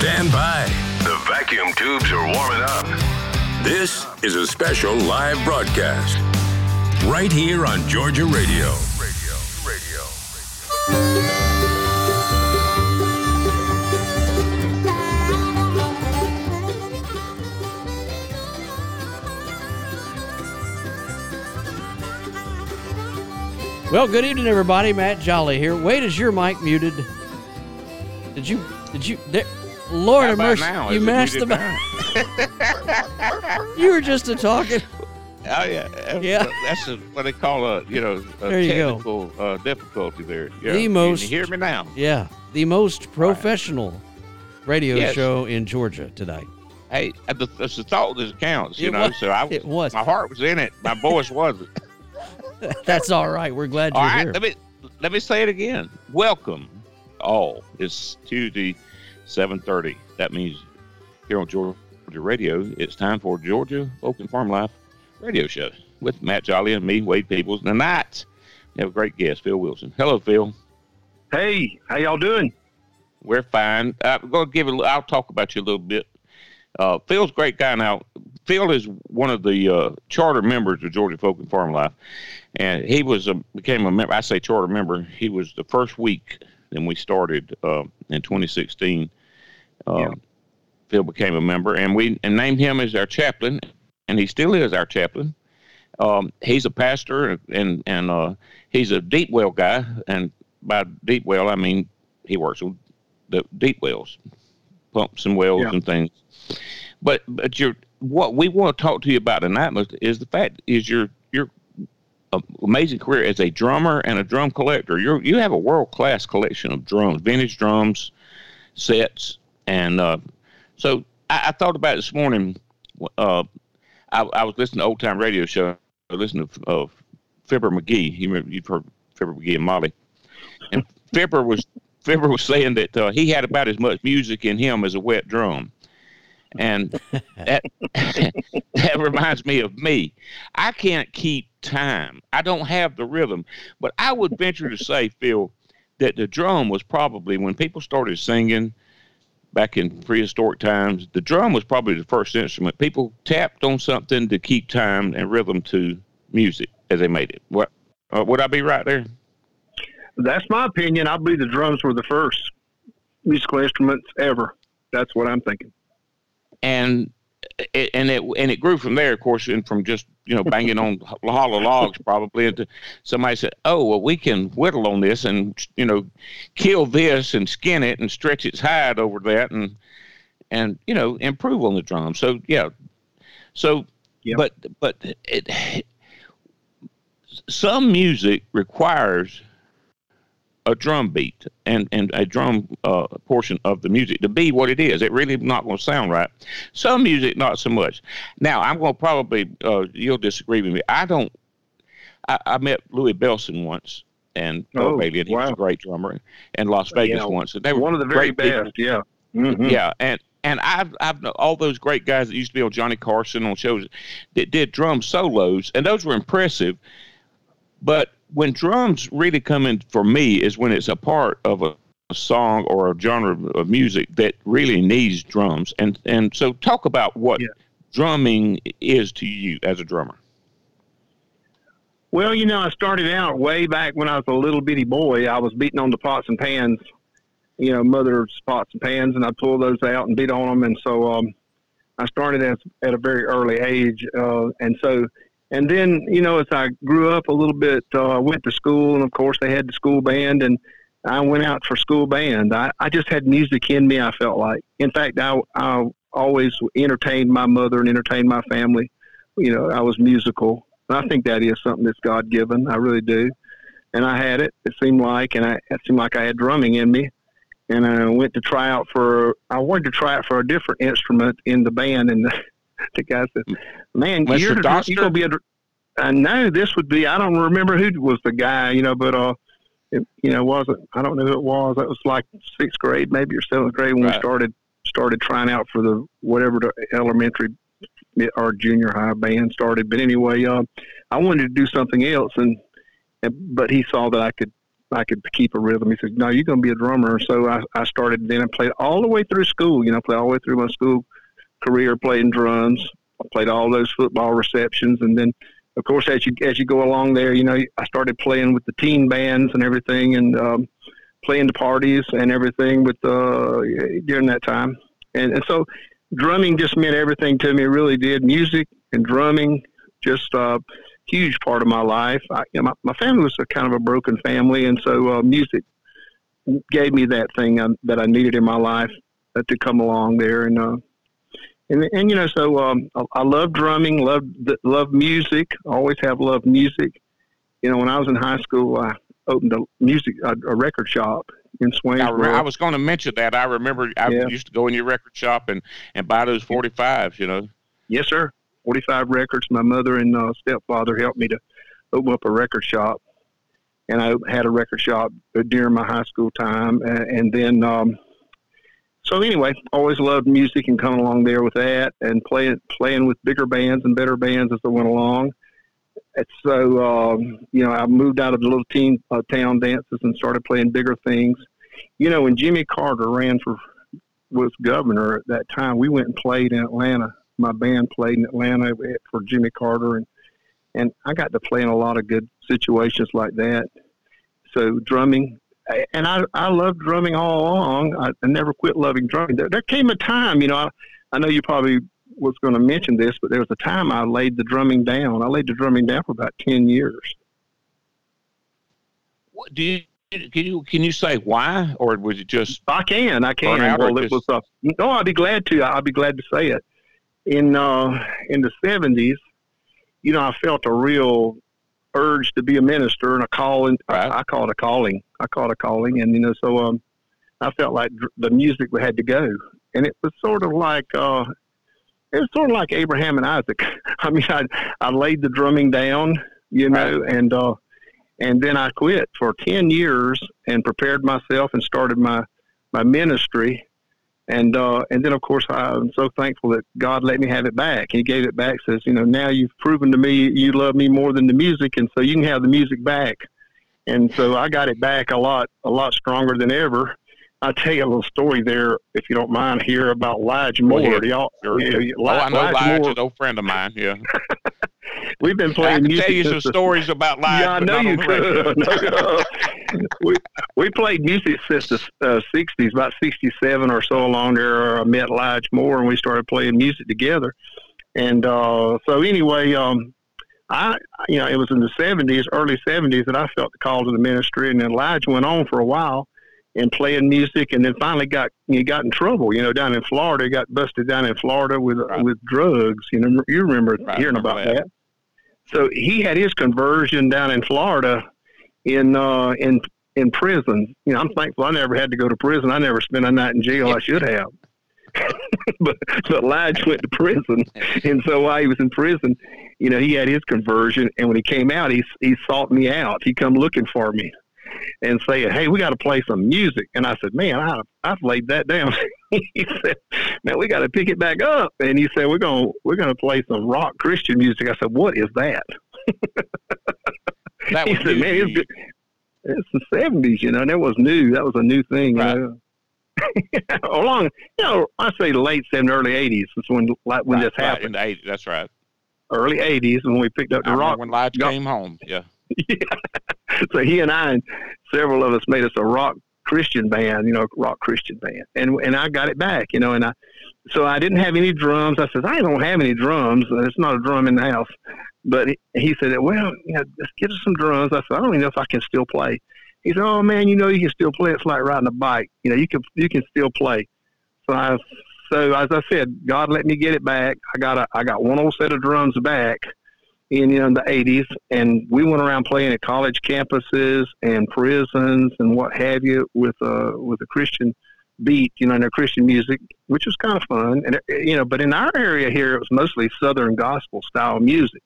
Stand by. The vacuum tubes are warming up. This is a special live broadcast right here on Georgia Radio. Radio, radio, radio. Well, good evening, everybody. Matt Jolly here. Wait, is your mic muted? Did you? Did you? There, Lord How of mercy. Now? You mashed the button. you were just a talking. Oh yeah, yeah. That's a, what they call a you know a there technical uh, difficulty there. Yeah. The most. hear me now. Yeah, the most professional right. radio yes. show in Georgia tonight. Hey, uh, it's the thought that counts, you it know. Was, so I it was. My heart was in it. My voice wasn't. that's all right. We're glad all you're right, here. Let me let me say it again. Welcome all. It's to the 7.30. That means here on Georgia Radio, it's time for Georgia Open Farm Life Radio Show with Matt Jolly and me, Wade Peebles. Tonight, we have a great guest, Phil Wilson. Hello, Phil. Hey, how y'all doing? We're fine. I'm going to give it, I'll talk about you a little bit. Uh, Phil's great guy now. Phil is one of the uh, charter members of Georgia Folk and Farm Life, and he was a, became a member. I say charter member. He was the first week when we started uh, in 2016 uh, Yeah. Phil became a member, and we and named him as our chaplain, and he still is our chaplain. Um, he's a pastor, and and uh, he's a deep well guy, and by deep well I mean he works with the deep wells, pumps and wells Yeah. and things. But but you're what we want to talk to you about tonight is- is the fact is your your uh, amazing career as a drummer and a drum collector. You you have a world class collection of drums, vintage drums, sets, and uh, so I, I thought about this morning. Uh, I, I was listening to old time radio show. I listened to uh, Fibber McGee. You remember, you've heard Fibber McGee and Molly, and Fibber was Fibber was saying that uh, he had about as much music in him as a wet drum. And that that reminds me of me. I can't keep time. I don't have the rhythm. But I would venture to say, Phil, that the drum was probably when people started singing back in prehistoric times, the drum was probably the first instrument. People tapped on something to keep time and rhythm to music as they made it. What uh, would I be right there? That's my opinion. I believe the drums were the first musical instruments ever. That's what I'm thinking. and it, and it and it grew from there, of course, and from just you know banging on hollow logs probably. Into somebody said, "Oh, well, we can whittle on this and you know kill this and skin it and stretch its hide over that and and you know improve on the drum." So yeah, so Yep. but but it some music requires a drum beat and, and a drum uh, portion of the music to be what it is. It really not going to sound right. Some music, not so much. Now, I'm going to probably, uh, you'll disagree with me. I don't, I, I met Louis Bellson once and Oh, Bailey, and he was a great drummer, and Las Vegas Yeah, once. And they were One of the very great people. best. Yeah. Mhm. Yeah, and and I've I've all those great guys that used to be on Johnny Carson on shows that did drum solos, and those were impressive. But when drums really come in for me is when it's a part of a, a song or a genre of music that really needs drums. And and so talk about what Yeah. drumming is to you as a drummer. Well, you know, I started out way back when I was a little bitty boy. I was beating on the pots and pans, you know, mother's pots and pans, and I'd pull those out and beat on them. And so um, I started at, at a very early age. Uh, and so, and then, you know, as I grew up a little bit, uh, I went to school, and of course, they had the school band, and I went out for school band. I, I just had music in me, I felt like. In fact, I, I always entertained my mother and entertained my family. You know, I was musical. And I think that is something that's God given. I really do. And I had it. It seemed like, and I, it seemed like I had drumming in me. And I went to try out for. I wanted to try out for a different instrument in the band, and the, guy said, "Man, Mr. you're, Doster? you're gonna be a." dr- I know this would be. I don't remember who was the guy, you know, but uh, it, you know, wasn't. I don't know who it was. That was like sixth grade, maybe or seventh grade when Right. we started started trying out for the whatever the elementary or junior high band started. But anyway, uh, I wanted to do something else, and and- but he saw that I could I could keep a rhythm. He said, "No, you're going to be a drummer." So I, I started. Then I played all the way through school. You know, played all the way through my school career playing drums. I played all those football receptions, and then, of course, as you as you go along there, you know, I started playing with the teen bands and everything, and um, playing the parties and everything with uh, during that time. And, and so, drumming just meant everything to me. It really did. Music and drumming just a uh, huge part of my life. I, you know, my, my family was a kind of a broken family, and so uh, music gave me that thing um, that I needed in my life uh, to come along there. And uh, and, and you know, so um, I, I love drumming, love love music. Always have loved music. You know, when I was in high school, I opened a music a, a record shop in Swainsboro. I, I was going to mention that. I remember I yeah. used to go in your record shop and and buy those forty fives. You know. Yes, sir. Forty five records. My mother and uh, stepfather helped me to open up a record shop, and I had a record shop during my high school time, and, and then. Um, so anyway, always loved music and coming along there with that, and playing playing with bigger bands and better bands as I went along. And so um, you know, I moved out of the little teen uh, town dances and started playing bigger things. You know, when Jimmy Carter ran for was governor at that time, we went and played in Atlanta. My band played in Atlanta for Jimmy Carter, and and I got to play in a lot of good situations like that. So drumming, and I I loved drumming all along. I, I never quit loving drumming. There, there came a time, you know, I, I know you probably was going to mention this, but there was a time I laid the drumming down. I laid the drumming down for about ten years. What do you? Can you can you say why, or was it just? I can, I can. Well, it was. Uh, no, I'd be glad to. I'd be glad to say it. In uh, in the seventies, you know, I felt a real urge to be a minister and a calling. Right. I, I call it a calling. I call it a calling, and you know, so um, I felt like dr- the music had to go, and it was sort of like uh, it was sort of like Abraham and Isaac. I mean, I I laid the drumming down, you know, right. and uh, and then I quit for ten years and prepared myself and started my my ministry. And uh, and then of course I'm so thankful that God let me have it back. He gave it back. Says you know now you've proven to me you love me more than the music, and so you can have the music back. And so I got it back a lot a lot stronger than ever. I'll tell you a little story there, if you don't mind, here about Lige Moore. Y'all, yeah, oh, I know Lige, an old friend of mine. Yeah, we've been playing. I can music tell you some stories about Lige. Yeah, I know you could. we we played music since the uh, '60s, about '67 or so along there. I met Lige Moore, and we started playing music together. And uh, so, anyway, um, I, you know, it was in the '70s, early '70s, that I felt the call to the ministry, and then Lige went on for a while and playing music, and then finally got he got in trouble. You know, down in Florida, he got busted down in Florida with right. with drugs. You know, you remember right. hearing about that. that. So he had his conversion down in Florida, in uh, in in prison. You know, I'm thankful I never had to go to prison. I never spent a night in jail. I should have. but but Lige went to prison, and so while he was in prison, you know, he had his conversion, and when he came out, he he sought me out. He come looking for me and saying, "Hey, we got to play some music." And I said, "Man, I, I've laid that down." he said, "Man, we got to pick it back up." And he said, "We're gonna we're gonna play some rock Christian music." I said, "What is that?" that he said, "Man, it's, it's the '70s, you know. That was new. That was a new thing, right. you know." along, you know, I say late '70s, early '80s is when like when right, this happened. Right, in the '80s, that's right. Early '80s when we picked up the I rock. When Lige came home, yeah. yeah. so he and I and several of us made us a rock Christian band, you know, rock Christian band, and and I got it back, you know, and I so I didn't have any drums. I said I don't have any drums. There's not a drum in the house, but he, he said, well, you know, let's get us some drums. I said I don't even know if I can still play. He said, oh man, you know, you can still play. It's like riding a bike. You know, you can you can still play. So I so as I said, God let me get it back. I got a I got one old set of drums back in you know, the 80s, and we went around playing at college campuses and prisons and what have you with uh with a Christian beat, you know, and their Christian music, which was kind of fun. And you know, but in our area here, it was mostly Southern gospel style music.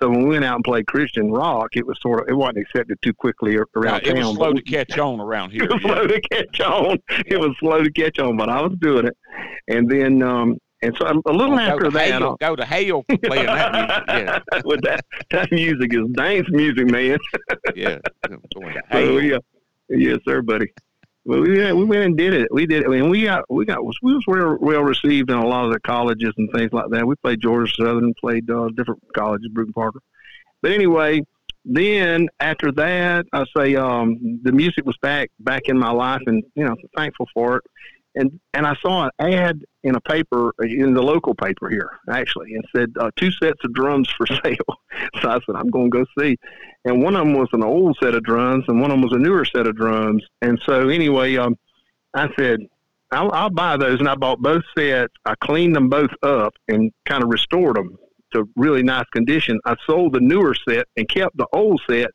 So when we went out and played Christian rock, it was sort of it wasn't accepted too quickly around yeah, it town. It was slow to catch on around here. it was yeah. slow to catch on. It was slow to catch on, but I was doing it. And then um, And so a, a little Go after to that, hell, go to hell for playing that music. Yeah, with that that music is dance music, man. yeah. So uh, yes, sir, buddy. Well, we we went and did it. We did. it. I mean, we got we got we was well, well received in a lot of the colleges and things like that. We played Georgia Southern, played uh, different colleges, Brewton-Parker. But anyway, then after that, I say um, the music was back back in my life, and you know, thankful for it. And and I saw an ad in a paper in the local paper here actually, and said uh, two sets of drums for sale. so I said I'm going to go see. And one of them was an old set of drums, and one of them was a newer set of drums. And so anyway, um, I said. I'll, I'll buy those, and I bought both sets. I cleaned them both up and kind of restored them to really nice condition. I sold the newer set and kept the old set.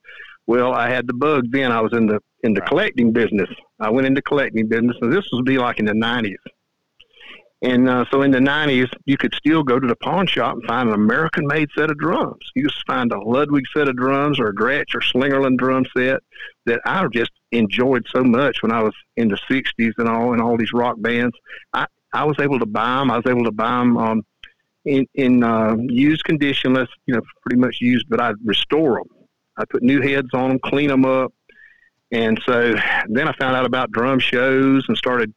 Well, I had the bug then. I was in the in the Right. collecting business. I went into collecting business, and this would be like in the nineties. And uh, so in the nineties, you could still go to the pawn shop and find an American-made set of drums. You just find a Ludwig set of drums or a Gretsch or Slingerland drum set that I just enjoyed so much when I was in the '60s and all, and all these rock bands. I I was able to buy them. I was able to buy them um, in in uh, used condition, less you know, pretty much used, but I'd restore them. I put new heads on them, clean them up, and so then I found out about drum shows and started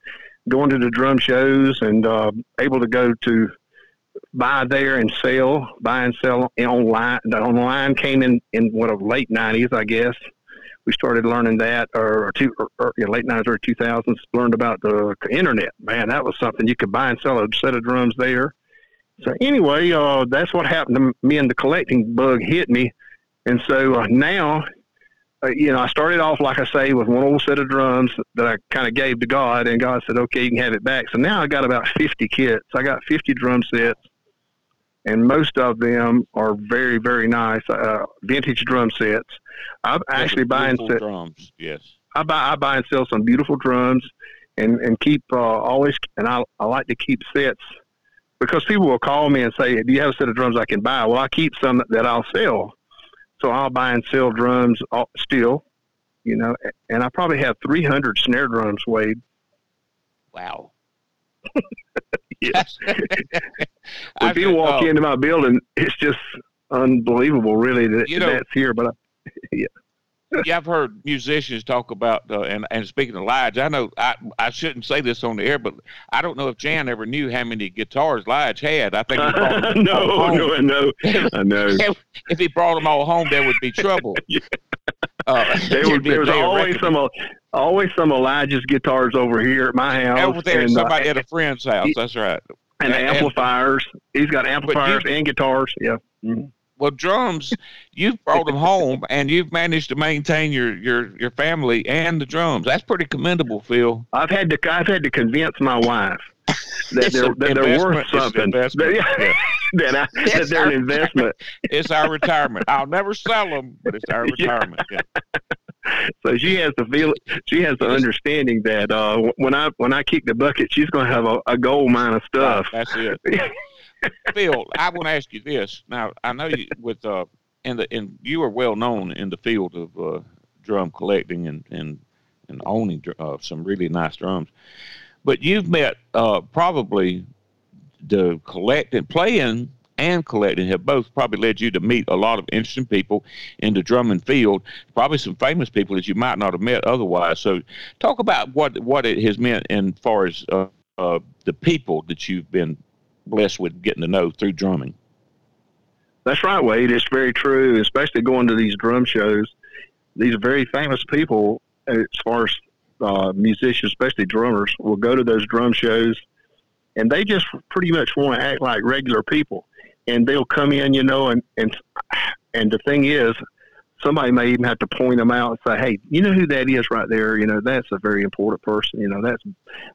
going to the drum shows and uh, able to go to buy there and sell, buy and sell online. The online came in in what of late nineties, I guess. We started learning that, or, two, or, or yeah, late nineties or two thousands. Learned about the internet. Man, that was something you could buy and sell a set of drums there. So anyway, uh, that's what happened to me, and the collecting bug hit me, and so uh, now uh, you know, I started off, like I say, with one old set of drums that I kind of gave to God, and God said, okay, you can have it back. So now I got about 50 kits. I got 50 drum sets, and most of them are very, very nice, uh, vintage drum sets. I actually buy and Beautiful sell, drums. Yes. I buy, I buy and sell some beautiful drums, and and keep uh, always, and I I like to keep sets because people will call me and say, do you have a set of drums I can buy? Well, I keep some that I'll sell. So I'll buy and sell drums all- still, you know, and I probably have 300 snare drums, Wade. Wow. Yes. If you walk uh, into my building, it's just unbelievable, really, that You know- that's here. But I, yeah, I've heard musicians talk about, uh, and and speaking of Lige, I know I I shouldn't say this on the air, but I don't know if Jan ever knew how many guitars Lige had. I think he brought them no, no, no, I know. If, if he brought them all home, there would be trouble. Yeah. Uh, There be there was always reckoning. some, always some Elijah's guitars over here at my house, over there, and, uh, somebody at a friend's house. That's right. and and- amplifiers. He's got amplifiers you- and guitars. Yeah. Mhm. Well, drums, you've brought them home, and you've managed to maintain your your your family and the drums. That's pretty commendable, Phil. I've had to I've had to convince my wife that they're that they're worth investment. It's an something. That, Yeah. that, I, that they're an investment. It's our retirement. I'll never sell them, but it's our retirement. Yeah. So she has the feel. She has the understanding that uh, when I when I kick the bucket, she's going to have a, a gold mine of stuff. That's it. Phil, I want to ask you this. Now, I know you with uh, in the in you are well known in the field of uh, drum collecting and and and owning uh, some really nice drums, but you've met uh, probably the collecting, playing and collecting have both probably led you to meet a lot of interesting people in the drumming field. Probably some famous people that you might not have met otherwise. So, talk about what what it has meant in far as uh, uh, the people that you've been blessed with getting to know through drumming. That's right, Wade. It's very true, especially going to these drum shows. These very famous people, as far as uh, musicians, especially drummers, will go to those drum shows, and they just pretty much want to act like regular people. And they'll come in, you know, and and and the thing is, somebody may even have to point them out and say, "Hey, you know who that is right there? You know, that's a very important person. You know, that's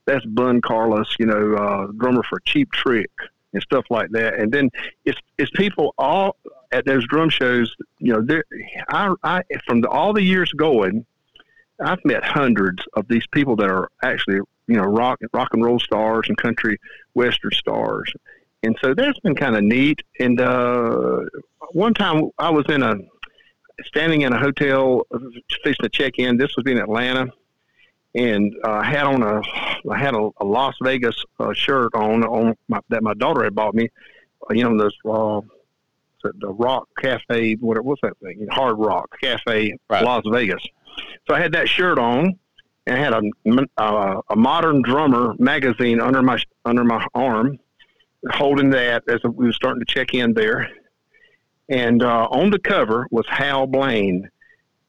that's Bun Carlos. You know, uh, drummer for Cheap Trick." and stuff like that. And then it's it's people all at those drum shows. You know, I, I from the, all the years going, I've met hundreds of these people that are actually you know rock rock and roll stars and country western stars. And so that's been kind of neat. And uh, one time I was in a standing in a hotel, fixing to check in. This was in Atlanta, and uh, I had on a I had a, a Las Vegas uh, shirt on on my, that my daughter had bought me. You know those uh, the Rock Cafe, what what's that thing? Hard Rock Cafe, right. Las Vegas. So I had that shirt on, and I had a uh, a modern drummer magazine under my under my arm, holding that as we were starting to check in there. And uh, on the cover was Hal Blaine.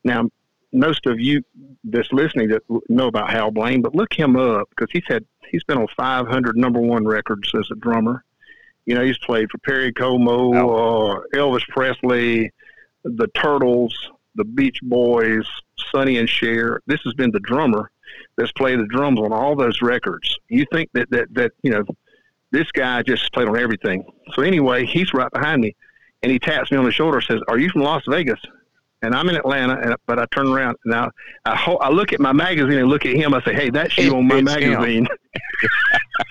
Now, most of you that's listening that know about Hal Blaine, but look him up because he's had he's been on 500 number one records as a drummer. You know, he's played for Perry Como, oh. uh, Elvis Presley, the Turtles, the Beach Boys, Sonny and Cher. This has been the drummer that's played the drums on all those records. You think that that that you know this guy just played on everything. So anyway, he's right behind me, and he taps me on the shoulder, and says, "Are you from Las Vegas?" And I'm in Atlanta, and, but I turn around now. I, I, ho- I look at my magazine and look at him. I say, "Hey, that's you on my magazine."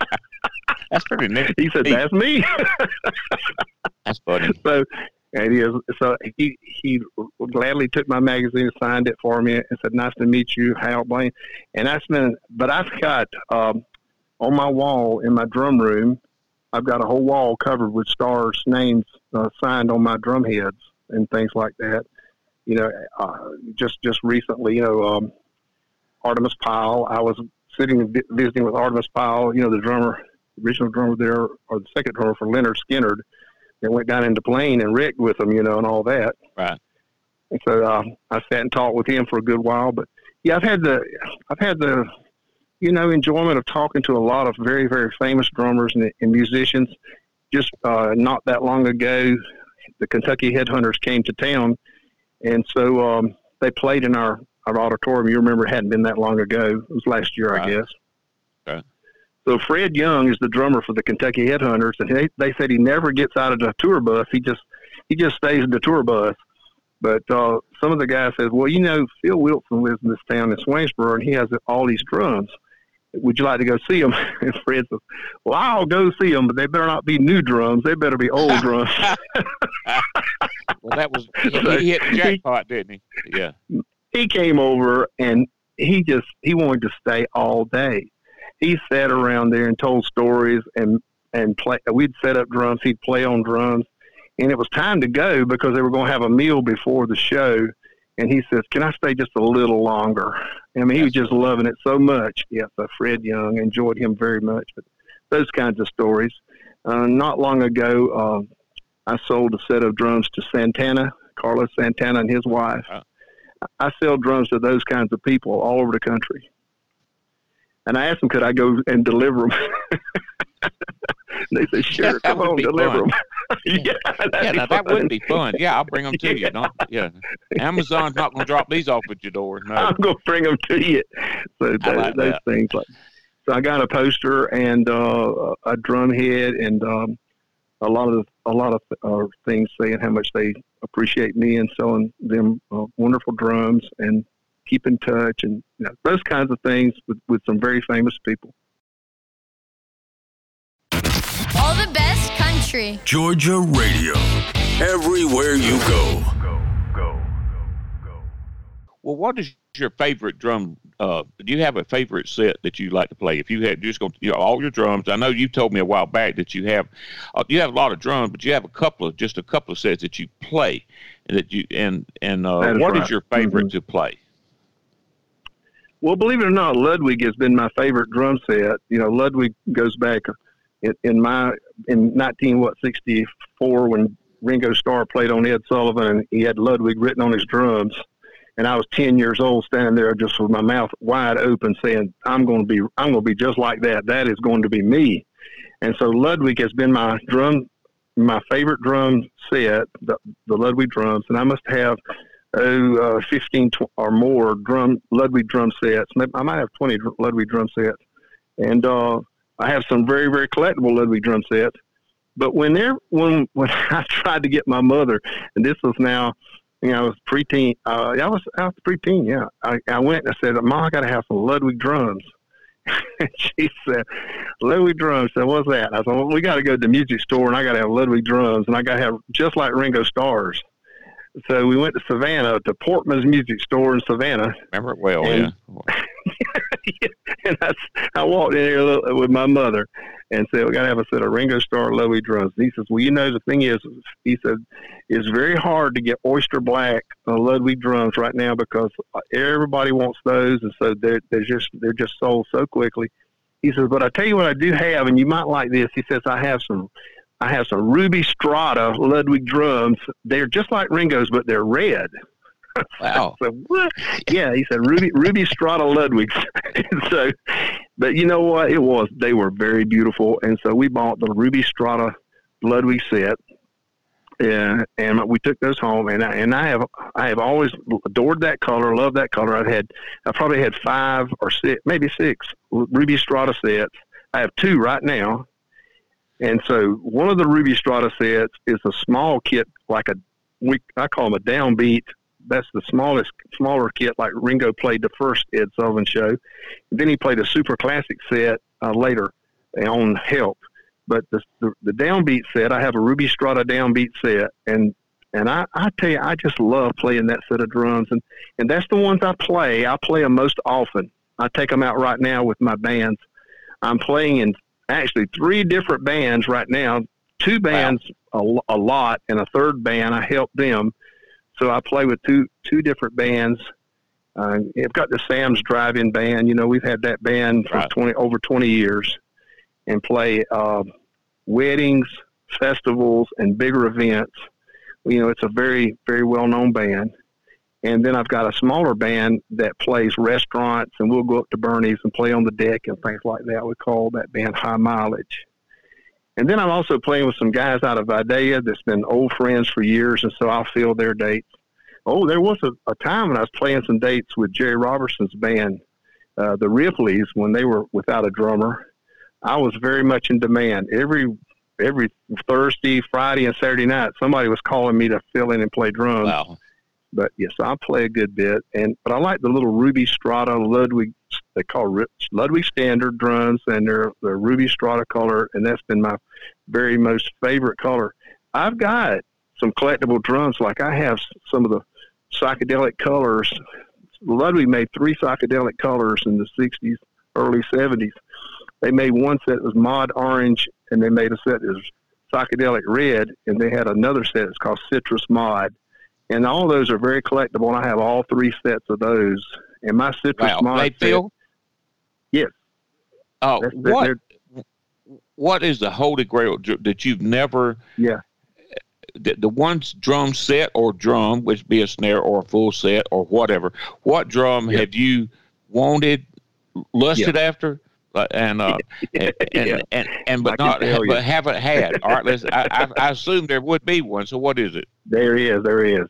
that's pretty neat. He said, "That's me." that's funny. So and he is, so he he gladly took my magazine, signed it for me, and said, "Nice to meet you, Hal Blaine." And that's been, but I've got um, on my wall in my drum room, I've got a whole wall covered with stars' names uh, signed on my drum heads and things like that. You know, uh, just just recently, you know, um, Artimus Pyle. I was sitting and visiting with Artimus Pyle. You know, the drummer, original drummer there, or the second drummer for Lynyrd Skynyrd and went down into Blaine and rigged with them, you know, and all that. Right. And so uh, I sat and talked with him for a good while. But yeah, I've had the I've had the you know enjoyment of talking to a lot of very very famous drummers and, and musicians. Just uh, not that long ago, the Kentucky Headhunters came to town, and so um, they played in our our auditorium. You remember, it hadn't been that long ago. It was last year, right. I guess. Okay. So Fred Young is the drummer for the Kentucky Headhunters, and they, they said he never gets out of the tour bus. He just he just stays in the tour bus. But uh, some of the guys said, "Well, you know, Phil Wilson lives in this town in Swainsboro, and he has all these drums. Would you like to go see them? And Fred says, "Well, I'll go see them, but they better not be new drums. They better be old drums." well, that was he, hit the jackpot, didn't he? Yeah. He came over and he just he wanted to stay all day he sat around there and told stories and and play. We'd set up drums. He'd play on drums, and it was time to go because they were going to have a meal before the show. And he says, "Can I stay just a little longer?" I mean, he was just loving it so much. Yeah, so Fred Young enjoyed him very much. But those kinds of stories. Uh, not long ago, uh, I sold a set of drums to Santana, Carlos Santana, and his wife. I sell drums to those kinds of people all over the country and I asked them, could I go and deliver them? they said, sure, come on, deliver fun. them. yeah, yeah now, that would be fun. Yeah, I'll bring them to you. Don't, yeah, Amazon's not going to drop these off at your door. No. I'm going to bring them to you. So those, like those things like. So I got a poster and uh, a drum head and um, a lot of a lot of uh, things saying how much they appreciate me and selling them uh, wonderful drums and keep in touch and you know, those kinds of things with, with some very famous people. All the best country. Georgia Radio. Everywhere you go. Go, go, go go. well, what is your favorite drum? Uh, do you have a favorite set that you like to play? If you had just go, you know, all your drums. I know you told me a while back that you have, uh, you have a lot of drums, but you have a couple of just a couple of sets that you play, and that you and and uh, what right. is your favorite mm-hmm. to play? Well, believe it or not, Ludwig has been my favorite drum set. You know, Ludwig goes back in, in my in nineteen what sixty four when Ringo Starr played on Ed Sullivan and he had Ludwig written on his drums. And I was ten years old, standing there just with my mouth wide open, saying, "I'm going to be, I'm going to be just like that. That is going to be me." And so Ludwig has been my drum, my favorite drum set, the, the Ludwig drums, and I must have oh, uh, 15 or more drum Ludwig drum sets. I might have 20 Ludwig drum sets. And uh, I have some very, very collectible Ludwig drum sets. But when there, when when I tried to get my mother, and this was now, you know, I was preteen. Uh, I was I was preteen. Yeah, I, I went. and I said, "Mom, I got to have some Ludwig drums." and she said, "Ludwig drums." I said, "What's that?" I said, well, "We got to go to the music store, and I got to have Ludwig drums, and I got to have just like Ringo Starr's." So we went to Savannah to Portman's Music Store in Savannah. Remember it well, and, yeah. and I, I walked in here with my mother and said, "We got to have a set of Ringo Starr Ludwig drums." And he says, "Well, you know, the thing is, he said, it's very hard to get Oyster Black uh, Ludwig drums right now because everybody wants those, and so they're they're just they're just sold so quickly." He says, "But I tell you what, I do have, and you might like this." He says, "I have some." I have some Ruby Strata Ludwig drums. They're just like Ringo's, but they're red. Wow. so? Yeah, he said Ruby Ruby Strata Ludwigs. so, but you know what? It was they were very beautiful, and so we bought the Ruby Strata Ludwig set. Yeah, and we took those home, and I, and I have I have always adored that color, loved that color. I've had I probably had five or six, maybe six Ruby Strata sets. I have two right now, and so one of the Ruby Strata sets is a small kit, like a we I call them a downbeat that's the smallest smaller kit like Ringo played the first Ed Sullivan show. Then he played a super classic set uh, later on Help. But the, the, the downbeat set, I have a Ruby Strata downbeat set, and and I, I tell you, I just love playing that set of drums, and and that's the ones I play. I play them most often. I take them out right now with my bands. I'm playing in actually three different bands right now. Two bands wow. a, a lot, and a third band I help them so I play with two two different bands. Uh, I've got the Sam's Drive-In Band. You know, we've had that band for right. twenty over twenty years, and play uh, weddings, festivals, and bigger events. You know, it's a very very well known band. And then I've got a smaller band that plays restaurants, and we'll go up to Bernie's and play on the deck and things like that. We call that band High Mileage. And then I'm also playing with some guys out of Vidalia that's been old friends for years, and so I'll fill their dates. Oh, there was a, a time when I was playing some dates with Jerry Robertson's band, uh, the Ripleys, when they were without a drummer. I was very much in demand. Every every Thursday, Friday, and Saturday night, somebody was calling me to fill in and play drums. Wow. But yes, I play a good bit, and but I like the little Ruby Strata Ludwig they call Ludwig Standard drums, and they're the Ruby Strata color, and that's been my very most favorite color. I've got some collectible drums, like I have some of the psychedelic colors. Ludwig made three psychedelic colors in the '60s, early '70s. They made one set that was mod orange, and they made a set that was psychedelic red, and they had another set that's called citrus mod and all those are very collectible. And I have all three sets of those. And my citrus wow. They feel? Yes. Oh, what? What is the holy grail that you've never? Yeah. The, the one's drum set or drum, which be a snare or a full set or whatever. What drum yeah. have you wanted, lusted yeah. after? Uh, and, uh, and, and, yeah. and, and, but not but haven't had. All right. I, I, I assume there would be one. So what is it? There is. There is.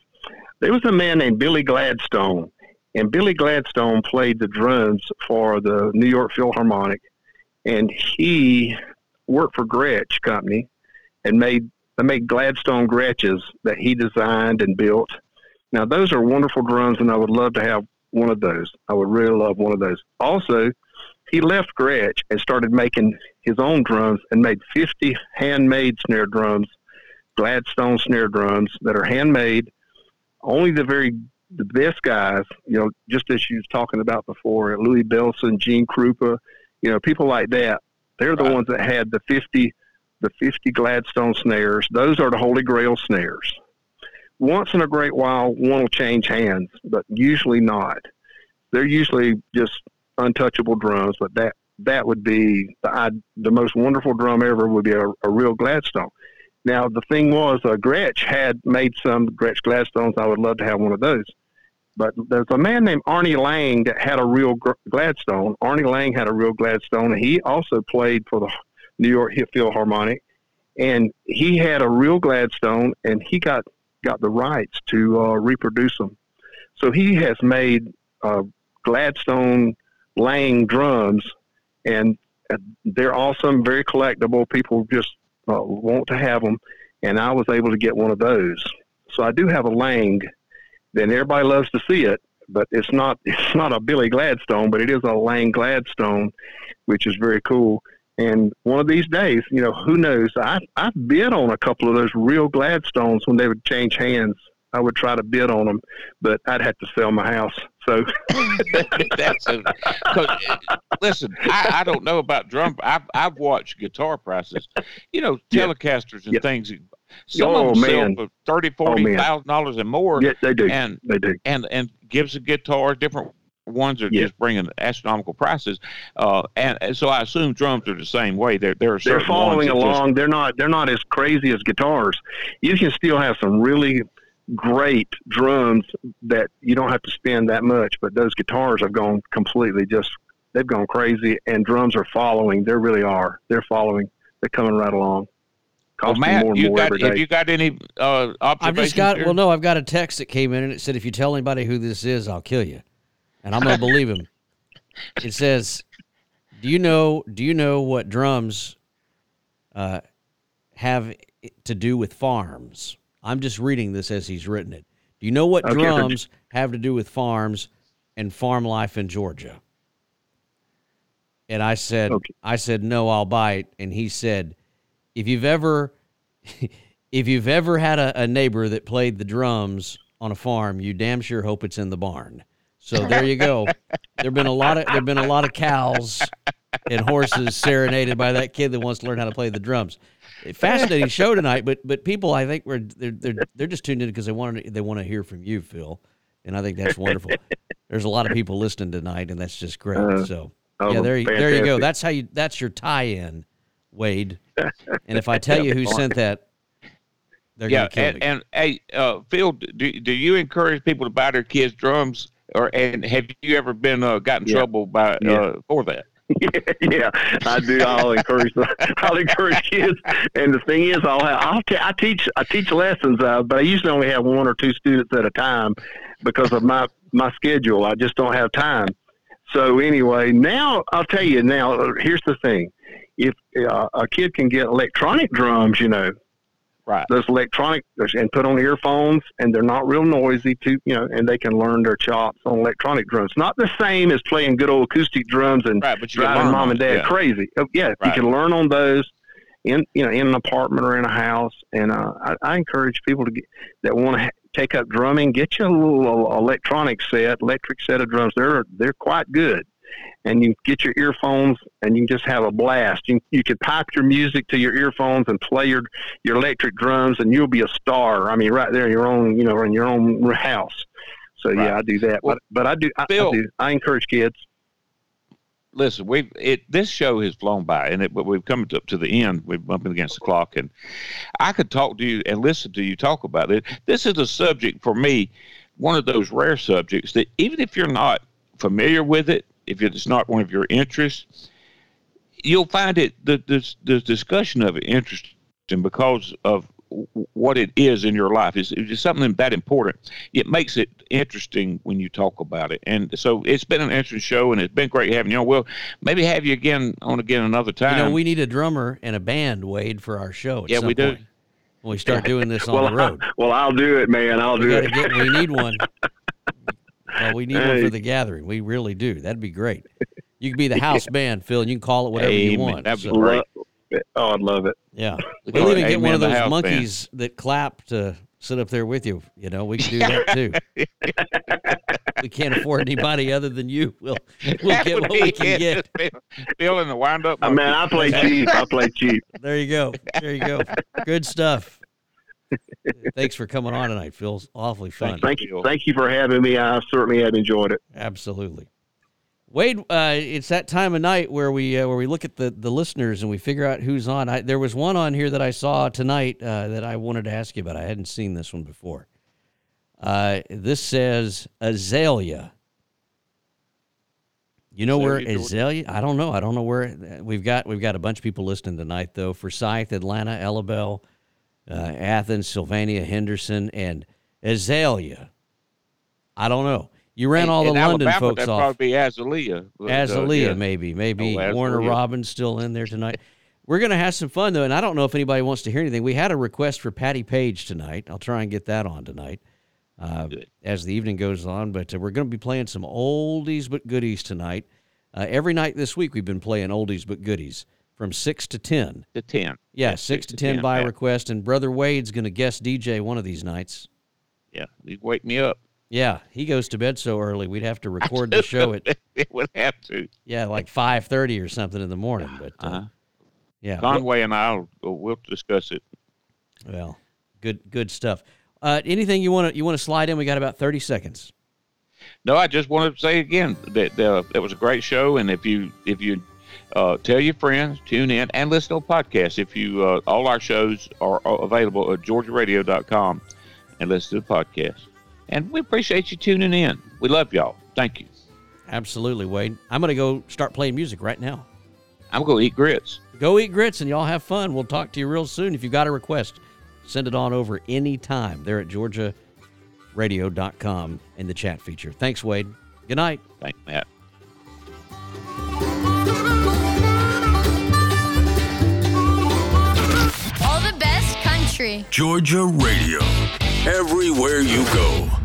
There was a man named Billy Gladstone, and Billy Gladstone played the drums for the New York Philharmonic, and he worked for Gretsch Company and made they made Gladstone Gretsches that he designed and built. Now those are wonderful drums, and I would love to have one of those. I would really love one of those. Also, he left Gretsch and started making his own drums and made 50 handmade snare drums, Gladstone snare drums that are handmade only the very the best guys, you know, just as you was talking about before, Louis Bellson, Gene Krupa, you know, people like that. They're the right. ones that had the fifty, the fifty Gladstone snares. Those are the Holy Grail snares. Once in a great while, one will change hands, but usually not. They're usually just untouchable drums, but that that would be the I, the most wonderful drum ever would be a, a real Gladstone. Now the thing was, uh, Gretsch had made some Gretsch Gladstones. I would love to have one of those. But there's a man named Arnie Lang that had a real Gladstone. Arnie Lang had a real Gladstone, and he also played for the New York Philharmonic. And he had a real Gladstone, and he got got the rights to uh, reproduce them. So he has made uh, Gladstone Lang drums, and they're awesome, very collectible. People just uh, want to have them, and I was able to get one of those. So I do have a Lang. Then everybody loves to see it, but it's not it's not a Billy Gladstone, but it is a Lang Gladstone, which is very cool. And one of these days, you know, who knows? I I've bid on a couple of those real Gladstones when they would change hands I would try to bid on them, but I'd have to sell my house. So That's a, uh, listen. I, I don't know about drum. I've I've watched guitar prices. You know, Yeah. Telecasters and Yeah. things. Some Oh, of them man. sell for thirty, Oh, forty thousand dollars and more. yes, they do. And They do. and and Gibson guitars, different ones are Yeah. just bringing astronomical prices. Uh, and, and so I assume drums are the same way. There there are They're following that just- along. They're not. They're not as crazy as guitars. You can still have some really great drums that you don't have to spend that much. But those guitars have gone completely just. They've gone crazy, and drums are following. They really are. They're following. They're coming right along. Well, Matt, more and you more got have you got any uh, I've just got here? well, no, I've got a text that came in and it said, "If you tell anybody who this is, I'll kill you," and I'm gonna believe him. It says, "Do you know? Do you know what drums uh, have to do with farms?" I'm just reading this as he's written it. Do you know what Okay, drums have to do with farms and farm life in Georgia? And I said, Okay. I said, no, I'll bite. And he said, if you've ever, if you've ever had a, a neighbor that played the drums on a farm, you damn sure hope it's in the barn. So there you go. There've been a lot of there've been a lot of cows and horses serenaded by that kid that wants to learn how to play the drums. Fascinating show tonight, but but people I think were they're they're, they're just tuned in because they want to they want to hear from you, Phil, and I think that's wonderful. There's a lot of people listening tonight, and that's just great. Uh, so oh, yeah, there you, there you go. That's how you that's your tie-in, Wade. And if I tell you who sent that, they're yeah, and, me. and hey, uh, Phil, do do you encourage people to buy their kids drums, or and have you ever been uh, got in Yeah. trouble by Yeah. uh, for that? yeah, I do. I'll encourage. I'll encourage kids. And the thing is, I'll have, I'll t- I teach I teach lessons, uh, but I usually only have one or two students at a time because of my my schedule. I just don't have time. So anyway, now I'll tell you. Now here's the thing: if uh, a kid can get electronic drums, you know, Right. those electronic and put on earphones and they're not real noisy too you know and they can learn their chops on electronic drums not the same as playing good old acoustic drums and Right, but you driving mom and dad yeah. crazy Oh, yeah Right. you can learn on those in you know in an apartment or in a house and uh, I, I encourage people to get that want to ha- take up drumming get you a little electronic set electric set of drums they're they're quite good and you get your earphones and you just have a blast. You, you could pipe your music to your earphones and play your, your electric drums and you'll be a star. I mean, right there in your own, you know, in your own house. So Right. yeah, I do that. Well, but, but I do, I, I do, I encourage kids. Listen, we've it. This show has flown by, and it, but we've come up to the end. We're bumping against the clock, and I could talk to you and listen to you talk about it. This is a subject for me, one of those rare subjects that even if you're not familiar with it, if it's not one of your interests, you'll find it the the, the discussion of it interesting because of what it is in your life. It's, it's something that important. It makes it interesting when you talk about it. And so it's been an interesting show, and it's been great having you on. We'll maybe have you again on again another time. you know, we need a drummer and a band, Wade, for our show. Yeah, we do. point When we start doing this on Well, the road, I, well, I'll do it, man. I'll we do it. get. We need one. Well, we need one for the gathering. We really do. That'd be great. You can be the house band, Phil, and you can call it whatever you want. That'd be So, great. oh, I'd love it. yeah, We we'll call even get one of those house band. monkeys that clap to sit up there with you. You know, we can do that too. we can't afford anybody other than you. We'll we'll get what we can get. Bill in the wind up. Uh, man, I play cheap. I play cheap. There you go. There you go. Good stuff. Thanks for coming on tonight, Phil. It's awfully fun. Thank you. Thank you for having me. I certainly have enjoyed it. Absolutely. Wade, uh, it's that time of night where we uh, where we look at the, the listeners and we figure out who's on. I, there was one on here that I saw tonight uh, that I wanted to ask you about. I hadn't seen this one before. Uh, this says Azalea. You know where Azalea, Georgia? Azalea? I don't know. I don't know where we've got. We've got a bunch of people listening tonight though. Forsyth, Atlanta, Ellabell, uh, Athens, Sylvania, Henderson, and Azalea. I don't know. You ran all the London Alabama, folks that'd off. probably be Azalea. but, uh, Azalea, yeah. maybe, maybe Oh, Warner. Robins still in there tonight. We're gonna have some fun though, and I don't know if anybody wants to hear anything. We had a request for Patti Page tonight. I'll try and get that on tonight uh, as the evening goes on. But uh, we're going to be playing some oldies but goodies tonight. Uh, every night this week we've been playing oldies but goodies from six to ten. To ten. Yeah, six, to ten by yeah. request. And Brother Wade's going to guest DJ one of these nights. Yeah, he'd wake me up. Yeah, he goes to bed so early. We'd have to record the show at it would have to. yeah, like five thirty or something in the morning. But uh, Uh-huh. yeah, Conway and I will we'll discuss it. well, good good stuff. Uh, anything you want to you want to slide in? We got about thirty seconds. No, I just wanted to say again that uh, it was a great show, and if you if you uh, tell your friends, tune in and listen to the podcast. If you uh, all our shows are are available at georgiaradio.com and listen to the podcast. And we appreciate you tuning in. We love y'all. Thank you. Absolutely, Wade. I'm gonna go start playing music right now. I'm going to eat grits. Go eat grits and y'all have fun. We'll talk to you real soon. If you've got a request, send it on over anytime. They're at georgiaradio.com in the chat feature. Thanks, Wade. Good night. Thanks, Matt. Country. Georgia Radio. Everywhere you go.